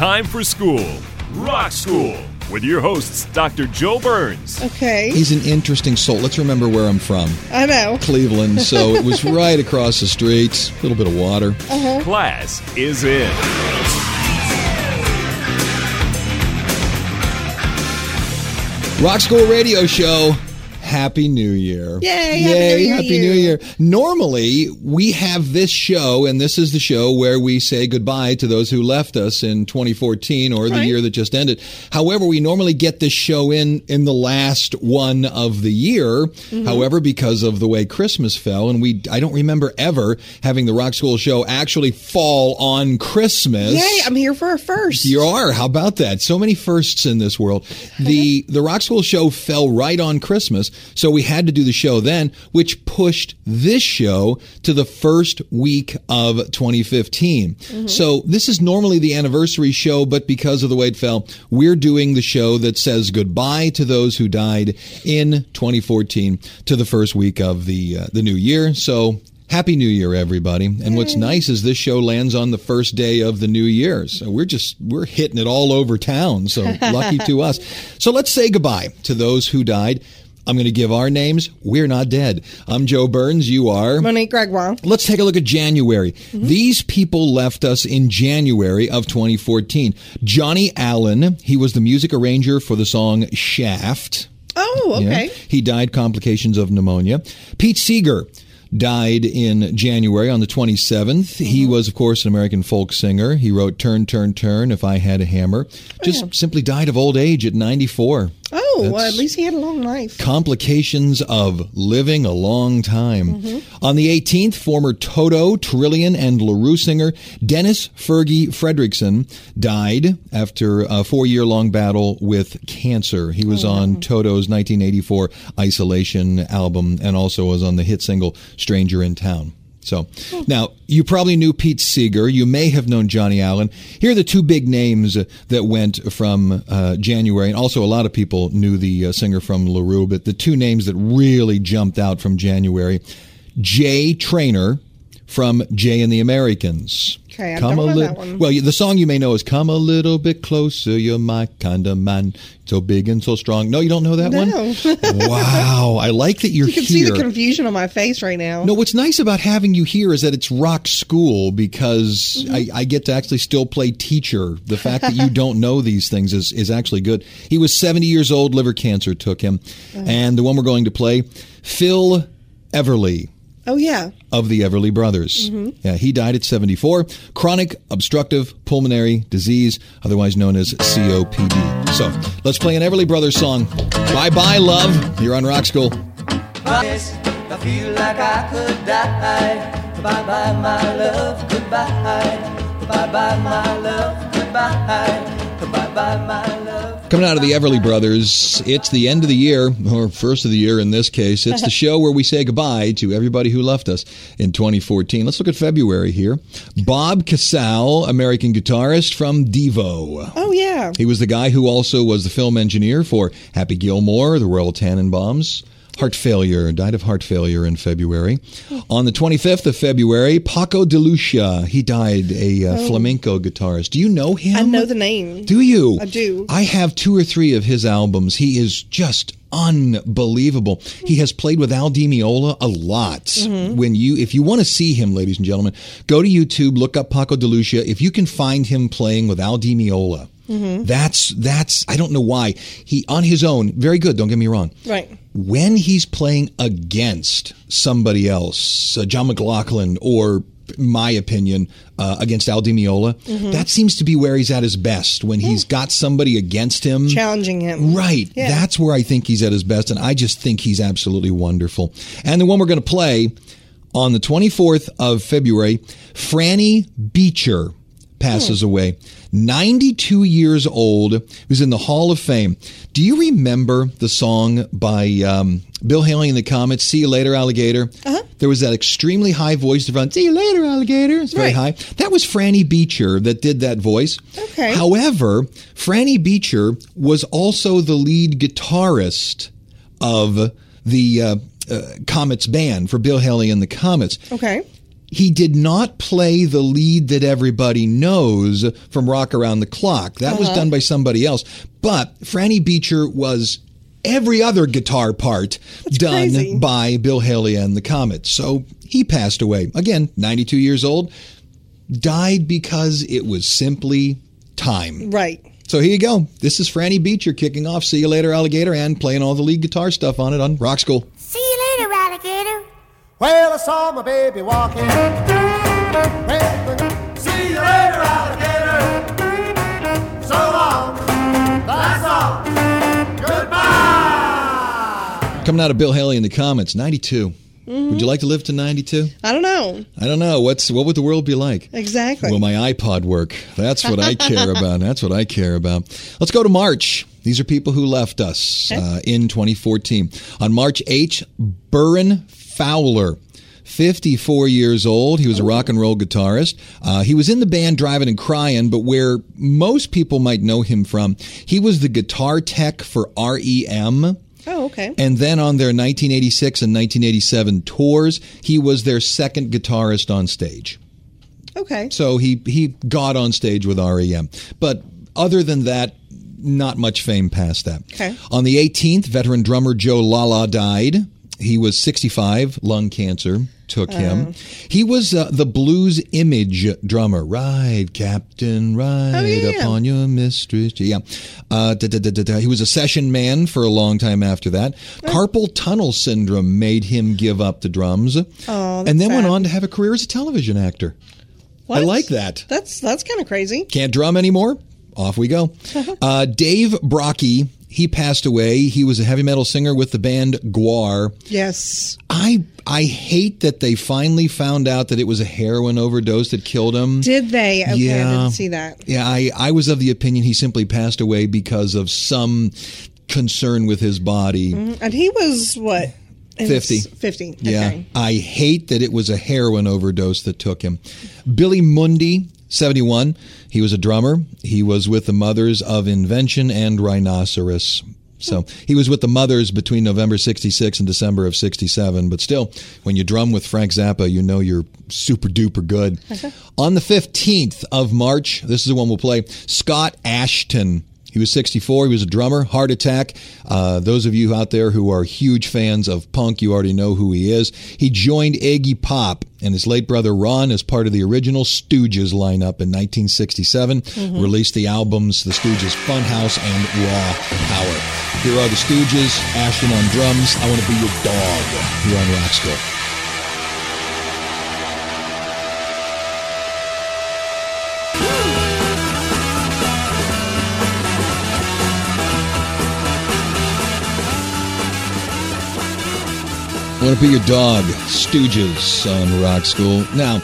Time for school. Rock School. With your hosts, Dr. Joe Burns. Okay. He's an interesting soul. Let's remember where I'm from. I know. Cleveland, so it was right across the street. A little bit of water. Uh-huh. Class is in. Rock School Radio Show. Happy New Year. Yay, Happy Yay, New Year Happy. New Year. Normally, we have this show, and this is the show where we say goodbye to those who left us in 2014 or the year that just ended. However, we normally get this show in in the last one of the year. Mm-hmm. However, because of the way Christmas fell, and we I don't remember ever having the Rock School show actually fall on Christmas. Yay, I'm here for a first. You are. How about that? So many firsts in this world. The the Rock School show fell right on Christmas, so we had to do the show then, which pushed this show to the first week of 2015. So this is normally the anniversary show, but because of the way it fell, we're doing the show that says goodbye to those who died in 2014 to the first week of the uh, the new year. So Happy New Year, everybody. And what's nice is this show lands on the first day of the new year. So we're just, we're hitting it all over town. So lucky to us. So let's say goodbye to those who died. I'm going to give our names. We're not dead. I'm Joe Burns. You are. Monique Gregoire. Let's take a look at January. These people left us in January of 2014. Johnny Allen, he was the music arranger for the song Shaft. Oh, Yeah. okay. He died complications of pneumonia. Pete Seeger died in January on the 27th. He Mm-hmm. was, of course, an American folk singer. He wrote Turn, Turn, Turn, If I Had a Hammer. Just simply died of old age at 94. Oh, well, at least he had a long life. Complications of living a long time. Mm-hmm. On the 18th, former Toto, Trillion, and LeRoux singer Dennis Fergie Frederiksen died after a four year long battle with cancer. He was on Toto's 1984 Isolation album and also was on the hit single Stranger in Town. So now you probably knew Pete Seeger. You may have known Johnny Allen. Here are the two big names that went from uh, January, and also a lot of people knew the uh, singer from LeRoux. But the two names that really jumped out from January: Jay Traynor from Jay and the Americans. Okay, I don't know that one. Well, the song you may know is "Come a Little Bit Closer." You're my kind of man, so big and so strong. No, you don't know that No. one. wow, I like that you're You can here. see the confusion on my face right now. No, what's nice about having you here is that it's rock school because mm-hmm. I, I get to actually still play teacher. The fact that you don't know these things is, is actually good. He was 70 years old, liver cancer took him. Oh. And the one we're going to play, Phil Everly Oh, yeah. of the Everly Brothers. Mm-hmm. Yeah, he died at 74. Chronic obstructive pulmonary disease, otherwise known as COPD. So let's play an Everly Brothers song. Bye bye, love. You're on Rock School. Yes, I feel like I could die. Bye bye, my love, goodbye. Bye bye, my love, goodbye. Bye bye, my love. Coming out of the Everly Brothers, it's the end of the year, or first of the year in this case. It's the show where we say goodbye to everybody who left us in 2014. Let's look at February here. Bob Casale, American guitarist from Devo. Oh, yeah. He was the guy who also was the film engineer for Happy Gilmore, the Royal Tenenbaums. Heart failure, died of heart failure in February. On the 25th of February, Paco de Lucia, he died, a uh, flamenco guitarist. Do you know him? I know the name. Do you? I do. I have two or three of his albums. He is just unbelievable. He has played with Al Di Meola a lot. Mm-hmm. When you, if you want to see him, ladies and gentlemen, go to YouTube, look up Paco de Lucia. If you can find him playing with Al Di Meola, Mm-hmm. that's that's I don't know why he on his own very good. Don't get me wrong. Right. When he's playing against somebody else, uh, John McLaughlin or my opinion, uh, against Al Di Meola. Mm-hmm. That seems to be where he's at his best when he's got somebody against him. Challenging him. Right. Yeah. That's where I think he's at his best, and I just think he's absolutely wonderful. And the one we're going to play, On the 24th of February, Franny Beecher passes away. 92 years old, He was in the Hall of Fame. Do you remember the song by um, Bill Haley and the Comets, See You Later, Alligator? Uh-huh. There was that extremely high voice to run, See You Later, Alligator. It's very Right. high. That was Franny Beecher that did that voice. Okay. However, Franny Beecher was also the lead guitarist of the uh, uh, Comets band for Bill Haley and the Comets. Okay. He did not play the lead that everybody knows from Rock Around the Clock. That was uh-huh. done by somebody else. But Franny Beecher was every other guitar part done crazy. by Bill Haley and the Comets. So he passed away. Again, 92 years old. Died because it was simply time. Right. So here you go. This is Franny Beecher kicking off See You Later, Alligator, and playing all the lead guitar stuff on it on Rock School. See you later, alligator. Well, I saw my baby walking. Well, see you later, alligator. So long. That's all. Goodbye. Coming out of Bill Haley in the Comets, 92. Would you like to live to 92? I don't know. I don't know. What's what would the world be like? Exactly. Will my iPod work? That's what I care about. That's what I care about. Let's go to March. These are people who left us uh, in 2014. On March 8th, Buren Fowler. 54 years old. He was a rock and roll guitarist. Uh, he was in the band Driving and Crying, but where most people might know him from, he was the guitar tech for REM. oh, okay. And then on their 1986 and 1987 tours, he was their second guitarist on stage. Okay. So he he got on stage with REM. But other than that, not much fame past that. Okay. On the 18th, veteran drummer Joe Lala died. He was 65, lung cancer took him. He was uh, the blues image drummer. Ride, Captain, ride Oh, yeah, upon your mistress. Yeah. Uh, da, da, da. He was a session man for a long time after that. Carpal tunnel syndrome made him give up the drums. Oh, and then went on to have a career as a television actor. I like that. That's that's kind of crazy. Can't drum anymore? Off we go. Uh, Dave Brockie, he passed away. He was a heavy metal singer with the band Gwar. Yes. I I hate that they finally found out that it was a heroin overdose that killed him. Did they? Okay, I Yeah. didn't see that. Yeah, I, I was of the opinion he simply passed away because of some concern with his body. Mm, and he was what? In 50. his- Fifty. Yeah. Okay. I hate that it was a heroin overdose that took him. Billy Mundy, 71. He was a drummer. He was with the Mothers of Invention and Rhinoceros. So he was with the Mothers between November 66 and December of 67. But still, when you drum with Frank Zappa, you know you're super duper good. On the 15th of March, this is the one we'll play, Scott Asheton. He was 64. He was a drummer. Heart attack. Uh, those of you out there who are huge fans of punk, you already know who he is. He joined Iggy Pop and his late brother Ron as part of the original Stooges lineup in 1967. Released the albums The Stooges Funhouse and Raw Power. Here are the Stooges. Asheton on drums. I want to be your dog. Here on Rock School. Want to be your dog, Stooges on Rock School. Now,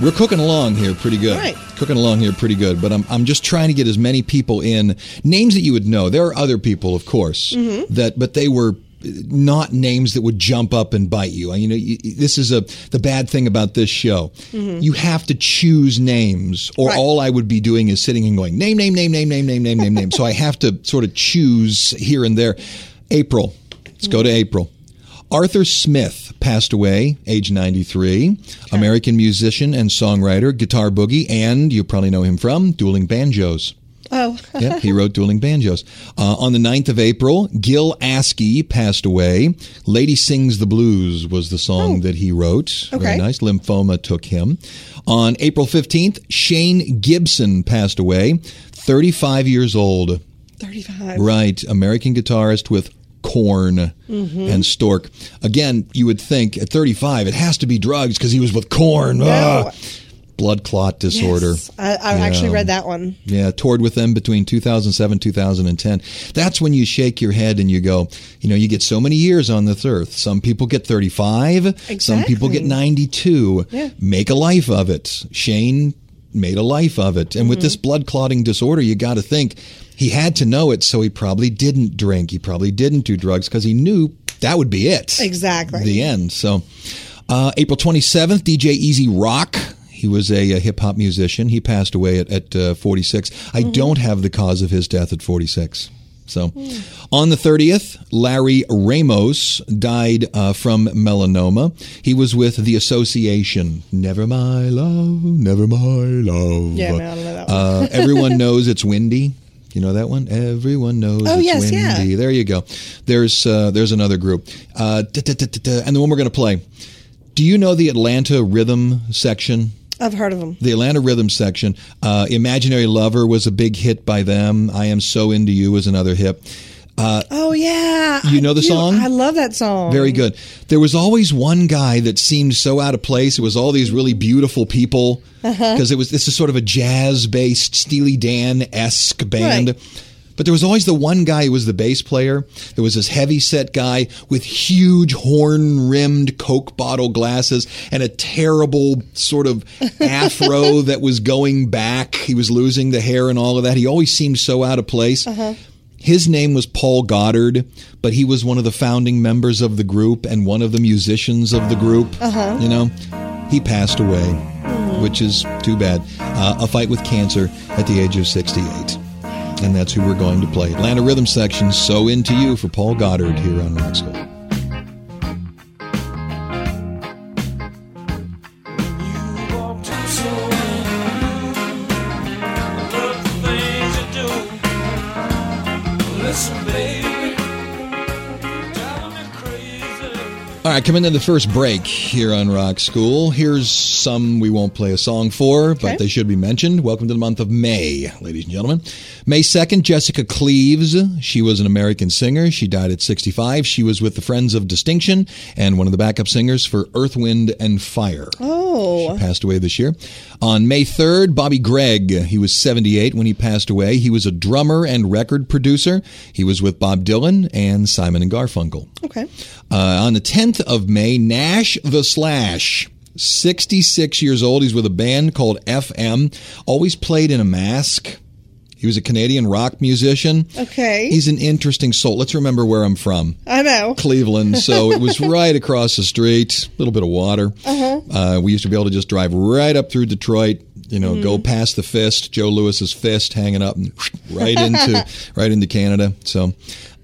we're cooking along here pretty good. Cooking along here pretty good, but I'm, I'm just trying to get as many people in names that you would know. There are other people, of course, mm-hmm. that but they were uh, not names that would jump up and bite you. You know, this is a the bad thing about this show. Mm-hmm. You have to choose names, or right. all I would be doing is sitting and going name, name, name, name, name, name, name, name. so I have to sort of choose here and there. April. Let's mm-hmm. go to April. Arthur Smith passed away, age 93. American musician and songwriter, guitar boogie, and you probably know him from Dueling Banjos. Oh, Yeah, he wrote Dueling Banjos. Uh, on the 9th of April, Gil Askey passed away. Lady Sings the Blues was the song that he wrote. Very Okay. nice. Lymphoma took him. On April 15th, Shane Gibson passed away, 35 years old. 35. Right, American guitarist with Korn and Stork. Again, you would think at 35 it has to be drugs because he was with Korn. No. Ah. blood clot disorder. Yes. I, I actually read that one. Yeah, toured with them between 2007 2010. That's when you shake your head and you go, you know, you get so many years on this earth. Some people get 35, some people get 92. Yeah. Make a life of it. Shane made a life of it. And with this blood clotting disorder, you got to think he had to know it, so he probably didn't drink. He probably didn't do drugs because he knew that would be it. Exactly. The end. So, uh, April 27th, DJ E-Z Rock. He was a, a hip hop musician. He passed away at, at uh, 46. I don't have the cause of his death at 46. So, on the 30th, Larry Ramos died uh, from melanoma. He was with the association Never My Love, Never My Love. Yeah, I don't know that one. Uh, everyone knows it's windy. You know that one? Everyone knows Oh, it's yes, yeah. windy. There you go. There's uh, there's another group, uh, da, da, da, da, da, and the one we're going to play. Do you know the Atlanta Rhythm section? I've heard of them. The Atlanta Rhythm section. Uh, Imaginary Lover was a big hit by them. I Am So Into You was another hit. Oh yeah, You know the song? I love that song. Very good. There was always one guy that seemed so out of place. It was all these really beautiful people Uh-huh. because it was this is sort of a jazz-based Steely Dan esque band. Right. But there was always the one guy who was the bass player. There was this heavy set guy with huge horn rimmed Coke bottle glasses and a terrible sort of afro that was going back. He was losing the hair and all of that. He always seemed so out of place. Uh-huh. His name was Paul Goddard, but he was one of the founding members of the group and one of the musicians of the group. Uh-huh. You know, he passed away, hmm. which is too bad. Uh, a fight with cancer at the age of 68. And that's who we're going to play. Atlanta Rhythm Section, So Into You for Paul Goddard here on Rock School. Right, coming into the first break here on Rock School. Here's some we won't play a song for, but they should be mentioned. Welcome to the month of May, ladies and gentlemen. May 2nd, Jessica Cleaves. She was an American singer. She died at 65. She was with the Friends of Distinction and one of the backup singers for Earth, Wind, and Fire. Oh, Passed away this year. On May 3rd, Bobby Gregg. He was 78 when he passed away. He was a drummer and record producer. He was with Bob Dylan and Simon and Garfunkel. okay. Uh, on the 10th of May, Nash the Slash. 66 years old. He's with a band called FM. Always played in a mask. He was a Canadian rock musician. Okay. He's an interesting soul. Let's remember where I'm from. I know. Cleveland, so it was right across the street. A little bit of water. Uh-huh. we used to be able to just drive right up through Detroit. You know, go past the fist, Joe Louis's fist hanging up, and right into right into Canada. So.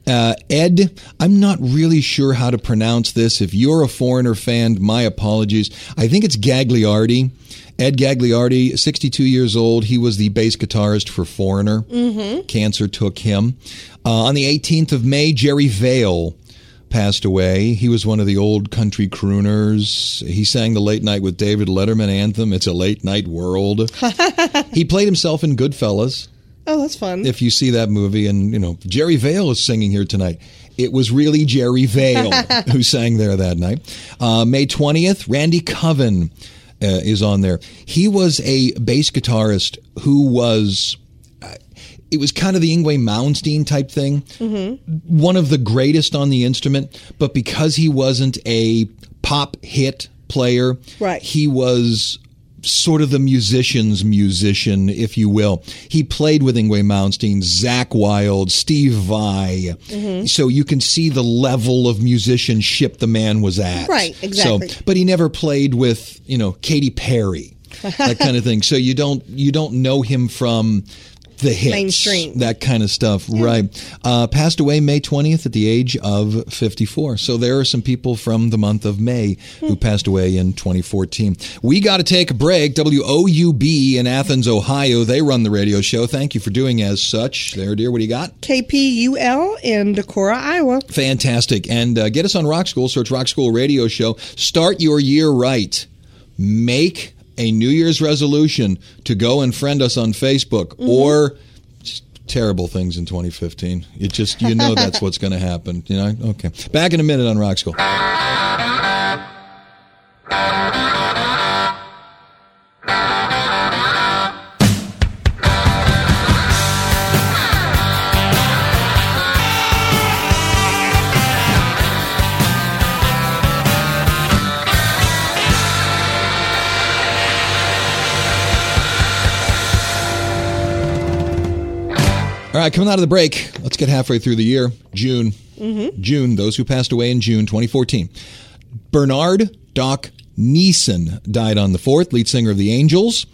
Uh, Ed, I'm not really sure how to pronounce this. If you're a foreigner fan, my apologies. I think it's Gagliardi. Ed Gagliardi, 62 years old. He was the bass guitarist for Foreigner. Mm-hmm. Cancer took him. Uh, on the 18th of May, Jerry Vale passed away. He was one of the old country crooners. He sang the Late Night with David Letterman anthem, It's a Late Night World. he played himself in Goodfellas Oh, that's fun. if you see that movie and you know jerry vale is singing here tonight it was really jerry vale who sang there that night uh, may 20th randy coven uh, is on there he was a bass guitarist who was uh, it was kind of the Yngwie Malmsteen type thing. Mm-hmm. One of the greatest on the instrument, but because he wasn't a pop hit player, Right. he was sort of the musician's musician, if you will. He played with Yngwie Malmsteen, Zakk Wylde, Steve Vai. Mm-hmm. So you can see the level of musicianship the man was at. Right, exactly. So, but he never played with, you know, Katy Perry, that kind of thing. So you don't you don't know him from the hits, Mainstream. that kind of stuff, right? Uh, passed away May 20th at the age of 54. So there are some people from the month of May who passed away in 2014. We got to take a break. WOUB in Athens, Ohio, they run the radio show. Thank you for doing as such. There, dear, what do you got? KPUL in Decorah, Iowa. Fantastic. And uh, get us on Rock School. Search Rock School Radio Show. Start your year right. Make a New Year's resolution to go and friend us on Facebook mm-hmm. or just terrible things in 2015. You just, you know, that's what's going to happen. You know? Okay. Back in a minute on Rock School. Right, coming out of the break, let's get halfway through the year. June. June, those who passed away in June 2014. Bernard Doc Neeson died on the 4th, lead singer of the Angels,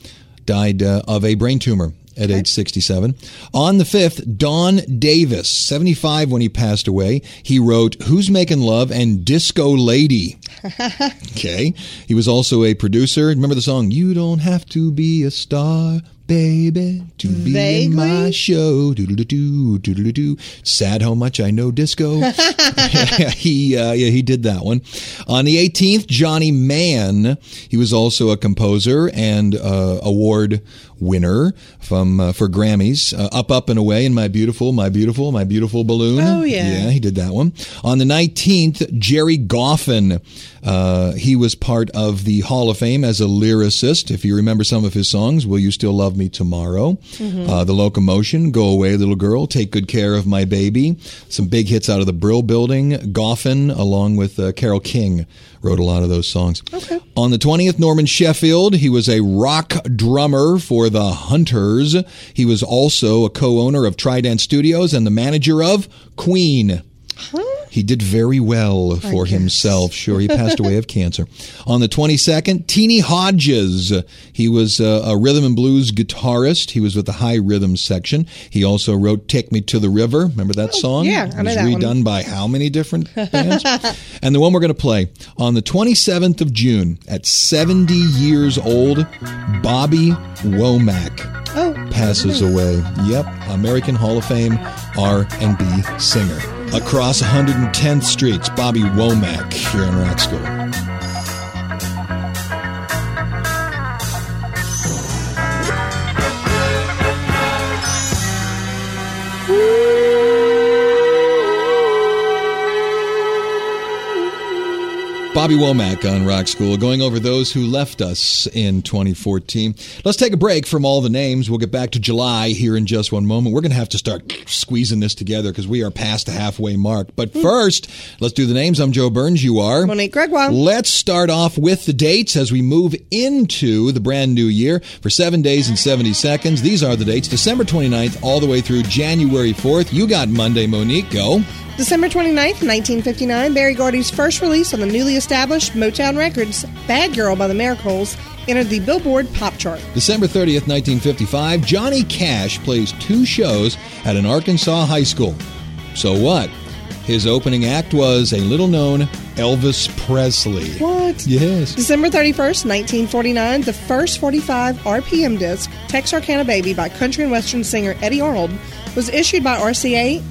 died uh, of a brain tumor at age 67. On the 5th, Don Davis, 75 when he passed away. He wrote Who's Making Love and Disco Lady. okay. He was also a producer. Remember the song You Don't Have to Be a Star, Baby, to be in my show. Doodle-doo, doodle-doo. Sad how much I know disco. he uh, yeah he did that one. On the 18th, Johnny Mann. He was also a composer and uh, award winner from uh, for Grammys. Uh, up, up and away, and my beautiful, my beautiful, my beautiful balloon. Oh, yeah. yeah, he did that one. On the 19th, Gerry Goffin. Uh, he was part of the Hall of Fame as a lyricist. If you remember some of his songs, "Will You Still Love Me Tomorrow," uh, "The Locomotion," "Go Away, Little Girl," "Take Good Care of My Baby," some big hits out of the Brill Building. Goffin, along with uh, Carole King, wrote a lot of those songs. On the 20th, Norman Sheffield. He was a rock drummer for the Hunters. He was also a co-owner of Trident Studios and the manager of Queen. He did very well for himself. Sure, he passed away of cancer. On the 22nd, Teenie Hodges. He was uh, a rhythm and blues guitarist. He was with the Hi rhythm section. He also wrote Take Me to the River. Remember that song? yeah, I It know was that one. redone by how many different bands? and the one we're going to play on the 27th of June at 70 years old, Bobby Womack Oh, passes away. Yep, American Hall of Fame R&B singer. Across 110th Street, Bobby Womack here in Rock School. Bobby Womack on Rock School, going over those who left us in 2014. Let's take a break from all the names. We'll get back to July here in just one moment. We're going to have to start squeezing this together because we are past the halfway mark. But hmm. first, let's do the names. I'm Joe Burns. You are. Monique Gregoire. Let's start off with the dates as we move into the brand new year for seven days and 70 seconds. These are the dates December 29th all the way through January 4th. You got Monday, Monique. Go. December 29th, 1959, Berry Gordy's first release on the newly established Motown Records, Bad Girl by the Miracles, entered the Billboard Pop Chart. December 30th, 1955, Johnny Cash plays two shows at an Arkansas high school. So what? His opening act was a little known Elvis Presley. What? Yes. December 31st, 1949, the first 45 RPM disc, Texarkana Baby by country and western singer Eddy Arnold, was issued by RCA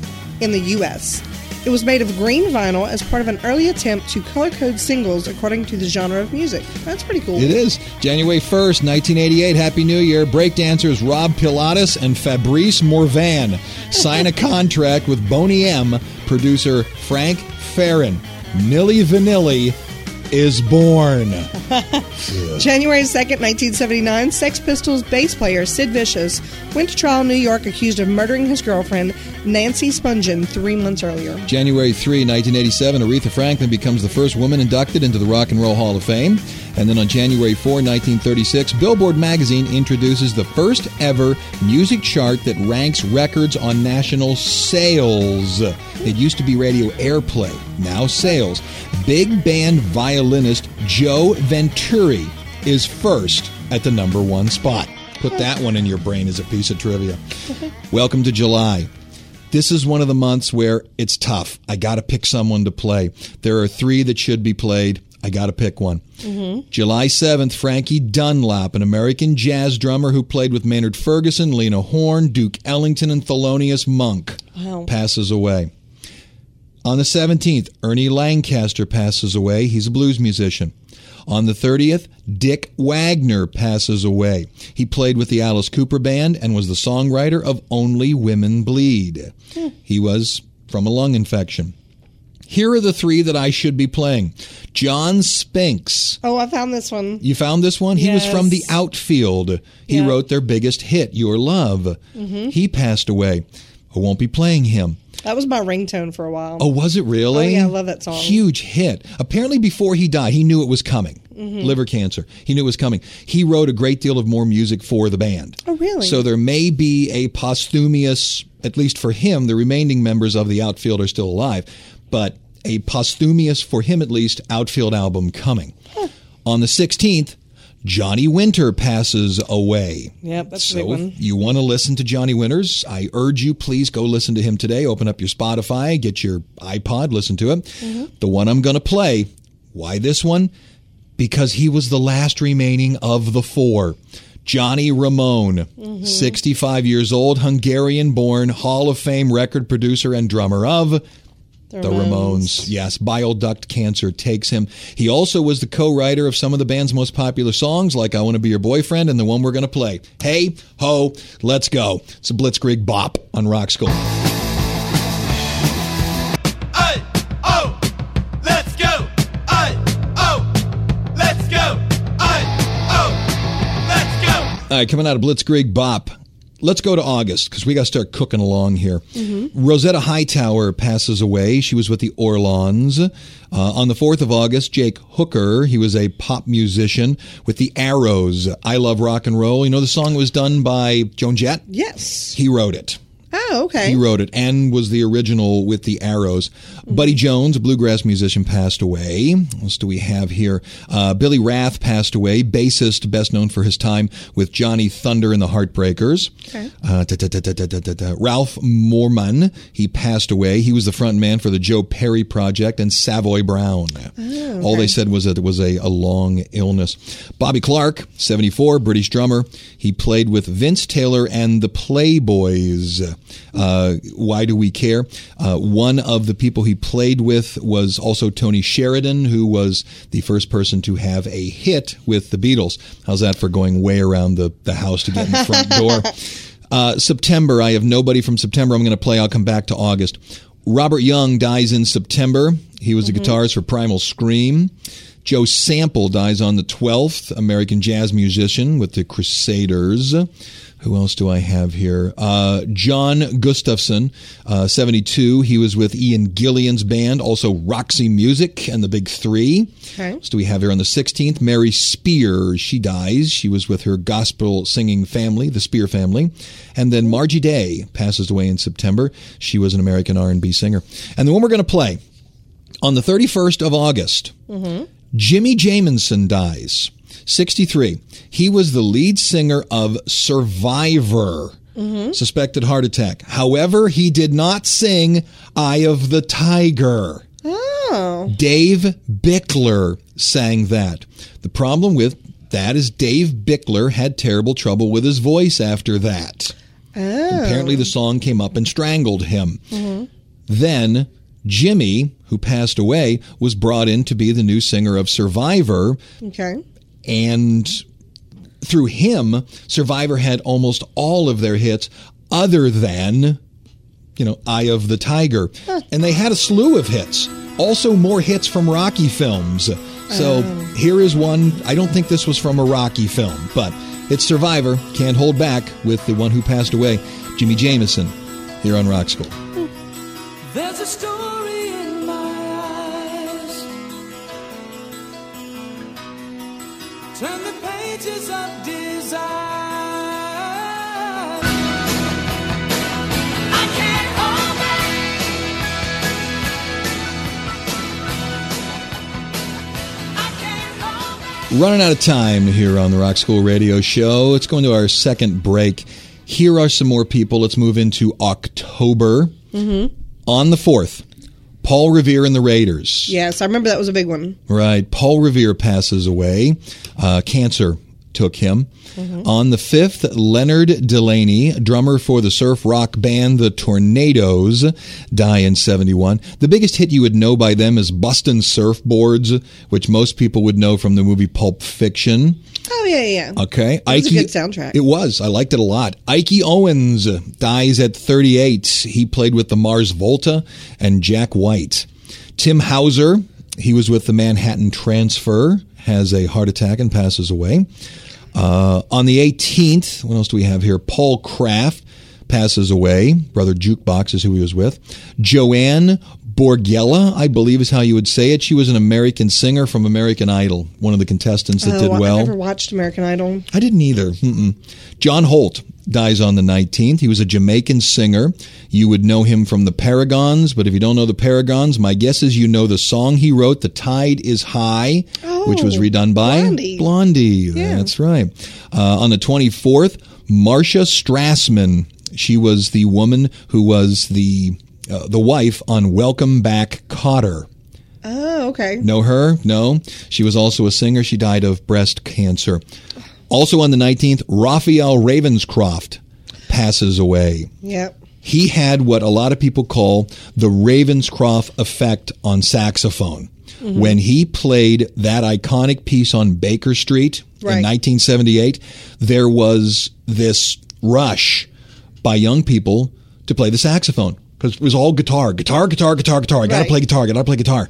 in the U.S. It was made of green vinyl as part of an early attempt to color code singles according to the genre of music. That's pretty cool. It is. January 1st, 1988. Happy New Year. Breakdancers Rob Pilatus and Fabrice Morvan sign a contract with Boney M producer Frank Farian. Milli Vanilli is born. January 2nd, 1979, Sex Pistols bass player Sid Vicious went to trial in New York accused of murdering his girlfriend, Nancy Spungen, three months earlier. January 3, 1987, Aretha Franklin becomes the first woman inducted into the Rock and Roll Hall of Fame. And then on January 4, 1936, Billboard magazine introduces the first ever music chart that ranks records on national sales. It used to be radio airplay, now sales. Big band violinist Joe Venuti is first at the number one spot. Put that one in your brain as a piece of trivia. Welcome to July. This is one of the months where it's tough. I got to pick someone to play. There are three that should be played. I got to pick one. Mm-hmm. July 7th, Frankie Dunlap, an American jazz drummer who played with Maynard Ferguson, Lena Horne, Duke Ellington, and Thelonious Monk, Wow. passes away. On the 17th, Ernie Lancaster passes away. He's a blues musician. On the 30th, Dick Wagner passes away. He played with the Alice Cooper Band and was the songwriter of Only Women Bleed. He was from a lung infection. Here are the three that I should be playing. John Spinks. Oh, I found this one. You found this one? He was from the outfield. He Yeah. wrote their biggest hit, Your Love. Mm-hmm. He passed away. I won't be playing him. That was my ringtone for a while. Oh, was it really? Oh, yeah, I love that song. Huge hit. Apparently, before he died, he knew it was coming. Mm-hmm. Liver cancer. He knew it was coming. He wrote a great deal of more music for the band. Oh, really? So there may be a posthumous, at least for him, the remaining members of the outfield are still alive, but a posthumous, for him at least, outfield album coming. On the 16th, Johnny Winter passes away. Yep, that's a so big one. if you want to listen to Johnny Winters, I urge you, please go listen to him today. Open up your Spotify, get your iPod, listen to it. Mm-hmm. The one I'm going to play, why this one? Because he was the last remaining of the four. Johnny Ramone, Mm-hmm. 65 years old, Hungarian born, Hall of Fame record producer and drummer of the Ramones. Yes, bile duct cancer takes him. He also was the co-writer of some of the band's most popular songs, like "I Want to Be Your Boyfriend" and the one we're going to play. Hey ho, let's go! It's a Blitzkrieg bop on Rock School. Aye, oh, let's go. Aye, oh, let's go. Aye, oh, let's go. All right, coming out of Blitzkrieg bop. Let's go to August because we got to start cooking along here. Rosetta Hightower passes away. She was with the Orlons. Uh, on the 4th of August, Jake Hooker, he was a pop musician with the Arrows. I Love Rock and Roll. You know the song was done by Joan Jett? Yes. He wrote it. Oh, okay. He wrote it and was the original with the Arrows. Buddy Jones, a bluegrass musician, passed away. What else do we have here? Uh, Billy Rath passed away, bassist, best known for his time with Johnny Thunder and the Heartbreakers. Okay. Uh. Ralph Morman, he passed away. He was the front man for the Joe Perry Project and Savoy Brown. All they said was that it was a, a long illness. Bobby Clark, 74, British drummer. He played with Vince Taylor and the Playboys. Uh, why do we care? Uh, one of the people he played with was also Tony Sheridan, who was the first person to have a hit with the Beatles. How's that for going way around the, the house to get in the front door? Uh, September, I have nobody from September I'm going to play. I'll come back to August. Robert Young dies in September. He was a guitarist for Primal Scream. Joe Sample dies on the 12th, American jazz musician with the Crusaders. Who else do I have here? Uh, John Gustafson, uh, 72. He was with Ian Gillan's band, also Roxy Music and the Big Three. Okay. What else do we have here on the 16th? Mary Spear, she dies. She was with her gospel singing family, the Spear family. And then Margie Day passes away in September. She was an American R&B singer. And the one we're going to play on the 31st of August, Jimi Jamison dies. 63. He was the lead singer of Survivor. Mm-hmm. Suspected heart attack. However, he did not sing Eye of the Tiger. Oh. Dave Bickler sang that. The problem with that is Dave Bickler had terrible trouble with his voice after that. Oh. Apparently, the song came up and strangled him. Mm-hmm. Then Jimi, who passed away, was brought in to be the new singer of Survivor, Okay. And through him, Survivor had almost all of their hits, other than, you know, Eye of the Tiger, and they had a slew of hits. Also, more hits from Rocky films. So um. here is one. I don't think this was from a Rocky film, but it's Survivor. Can't hold back with the one who passed away, Jimi Jamison, here on Rock School. There's a story the pages of desire. I can't hold back. I can't hold back. Running out of time here on the Rock School Radio Show. Let's go into our second break. Here are some more people. Let's move into October. On the 4th, Paul Revere and the Raiders. Yes, I remember that was a big one. Right. Paul Revere passes away. Uh, cancer took him. Mm-hmm. On the 5th, Leonard Delaney, drummer for the surf rock band The Tornadoes, die in 71. The biggest hit you would know by them is Bustin' Surfboards, which most people would know from the movie Pulp Fiction. Oh yeah, yeah. Okay. was a good soundtrack. It was. I liked it a lot. Ike Owens dies at 38. He played with the Mars Volta and Jack White. Tim Hauser, he was with the Manhattan Transfer, has a heart attack and passes away. Uh, on the 18th, what else do we have here? Paul Craft passes away. Brother Jukebox is who he was with. Joanne Borgella, I believe is how you would say it. She was an American singer from American Idol, one of the contestants that did Oh, well. I never watched American Idol. I didn't either. Mm-mm. John Holt dies on the 19th. He was a Jamaican singer. You would know him from the Paragons, but if you don't know the Paragons, my guess is you know the song he wrote, The Tide is High, which was Oh, redone by Blondie. Blondie. Yeah. That's right. Uh, on the 24th, Marcia Strassman. She was the woman who was the uh, the wife on Welcome Back Kotter. Oh, okay. Know her? No. She was also a singer. She died of breast cancer. Also on the 19th, Raphael Ravenscroft passes away. Yep. He had what a lot of people call the Ravenscroft effect on saxophone. Mm-hmm. When he played that iconic piece on Baker Street in 1978, there was this rush by young people to play the saxophone because it was all guitar, guitar, guitar, guitar, guitar. I got to Right. play guitar, I got to play guitar.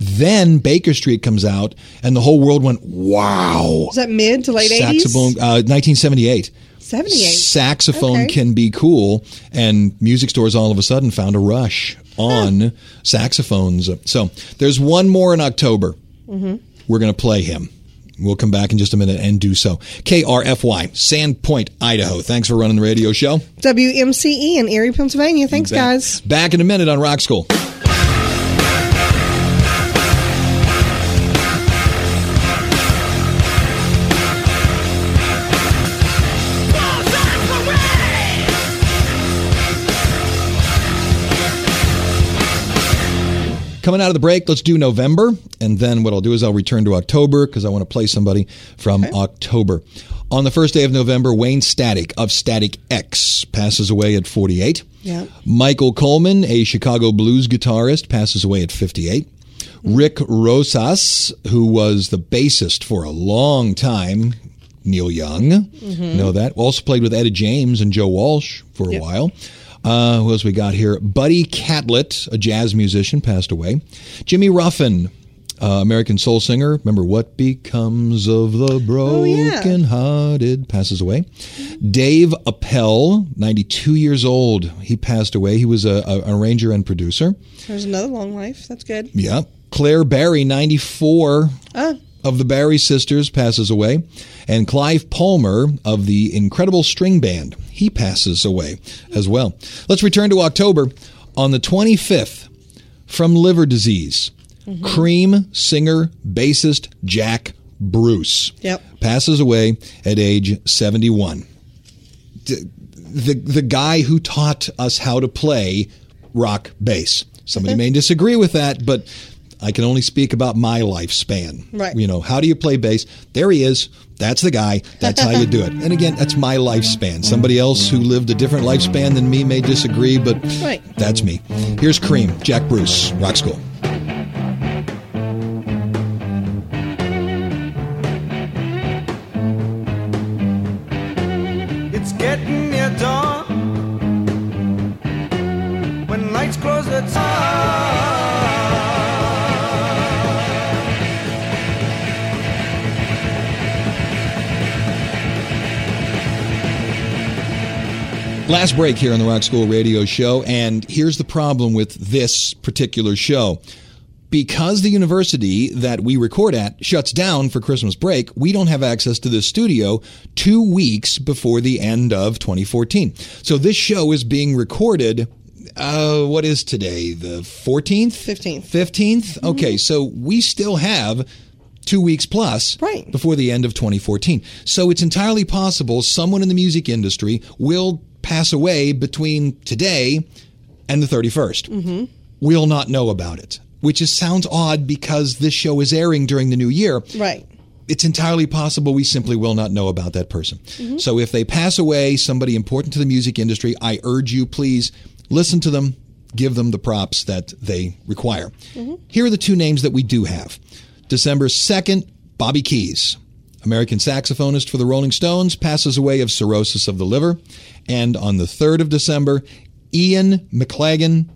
Then Baker Street comes out, and the whole world went, "Wow!" Was that mid to late 80s? Saxophone, uh, 1978. 78. Saxophone Okay. can be cool, and music stores all of a sudden found a rush on saxophones. So there's one more in October. Mm-hmm. We're going to play him. We'll come back in just a minute and do so. KRFY, Sandpoint, Idaho. Thanks for running the radio show. WMCE E in Erie, Pennsylvania. Thanks, Back- guys. Back in a minute on Rock School. Coming out of the break, let's do November, and then what I'll do is I'll return to October because I want to play somebody from October. On the first day of November, Wayne Static of Static X passes away at 48. Yeah. Michael Coleman, a Chicago blues guitarist, passes away at 58. Rick Rosas, who was the bassist for a long time, Neil Young, mm-hmm. know that. Also played with Etta James and Joe Walsh for a while. Uh, who else we got here? Buddy Catlett, a jazz musician, passed away. Jimmy Ruffin, uh, American soul singer. Remember what becomes of the yeah. broken hearted? Passes away. Dave Appell, 92 years old. He passed away. He was a, a, an arranger and producer. There's another long life. That's good. Yeah. Claire Barry, 94 Ah, of the Barry sisters, passes away. And Clive Palmer of the Incredible String Band, he passes away as well. Let's return to October. On the 25th, from liver disease, mm-hmm. Cream singer, bassist Jack Bruce Yep. passes away at age 71 the the guy who taught us how to play rock bass. Somebody may disagree with that, but I can only speak about my lifespan. Right. You know, how do you play bass? There he is. That's the guy. That's how you do it. And again, that's my lifespan. Somebody else who lived a different lifespan than me may disagree, but Right. that's me. Here's Cream, Jack Bruce, Rock School. Last break here on the Rock School Radio Show, and here's the problem with this particular show. Because the university that we record at shuts down for Christmas break, we don't have access to this studio two weeks before the end of 2014. So this show is being recorded. Uh, what is today? The 14th? 15th. 15th? Okay, so we still have two weeks plus Right. before the end of 2014. So it's entirely possible someone in the music industry will pass away between today and the 31st. Mm-hmm. We'll not know about it, which is, sounds odd because this show is airing during the new year. right. It's entirely possible we simply will not know about that person. So if they pass away, somebody important to the music industry, I urge you, please listen to them, give them the props that they require. Here are the two names that we do have. December 2nd, Bobby Keys, American saxophonist for the Rolling Stones, passes away of cirrhosis of the liver. And on the 3rd of December, Ian McLagan,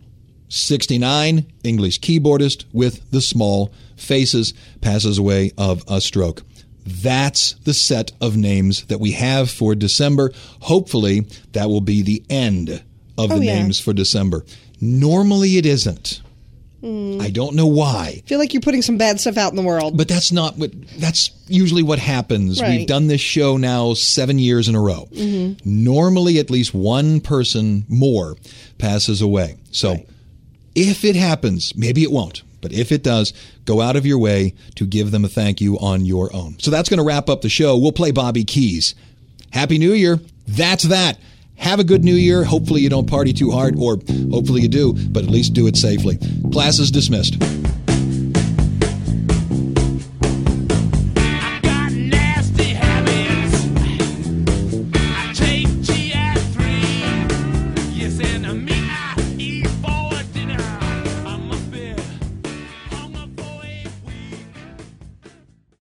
69, English keyboardist with the small faces, passes away of a stroke. That's the set of names that we have for December. Hopefully, that will be the end of oh, the Oh, yeah. names for December. Normally, it isn't. Hmm. I don't know why. I feel like you're putting some bad stuff out in the world. But that's not what. That's usually what happens. Right. We've done this show now seven years in a row. Mm-hmm. Normally, at least one person more passes away. So, if it happens, maybe it won't. But if it does, go out of your way to give them a thank you on your own. So that's going to wrap up the show. We'll play Bobby Keys. Happy New Year. That's that. Have a good New Year. Hopefully you don't party too hard, or hopefully you do, but at least do it safely. Class is dismissed.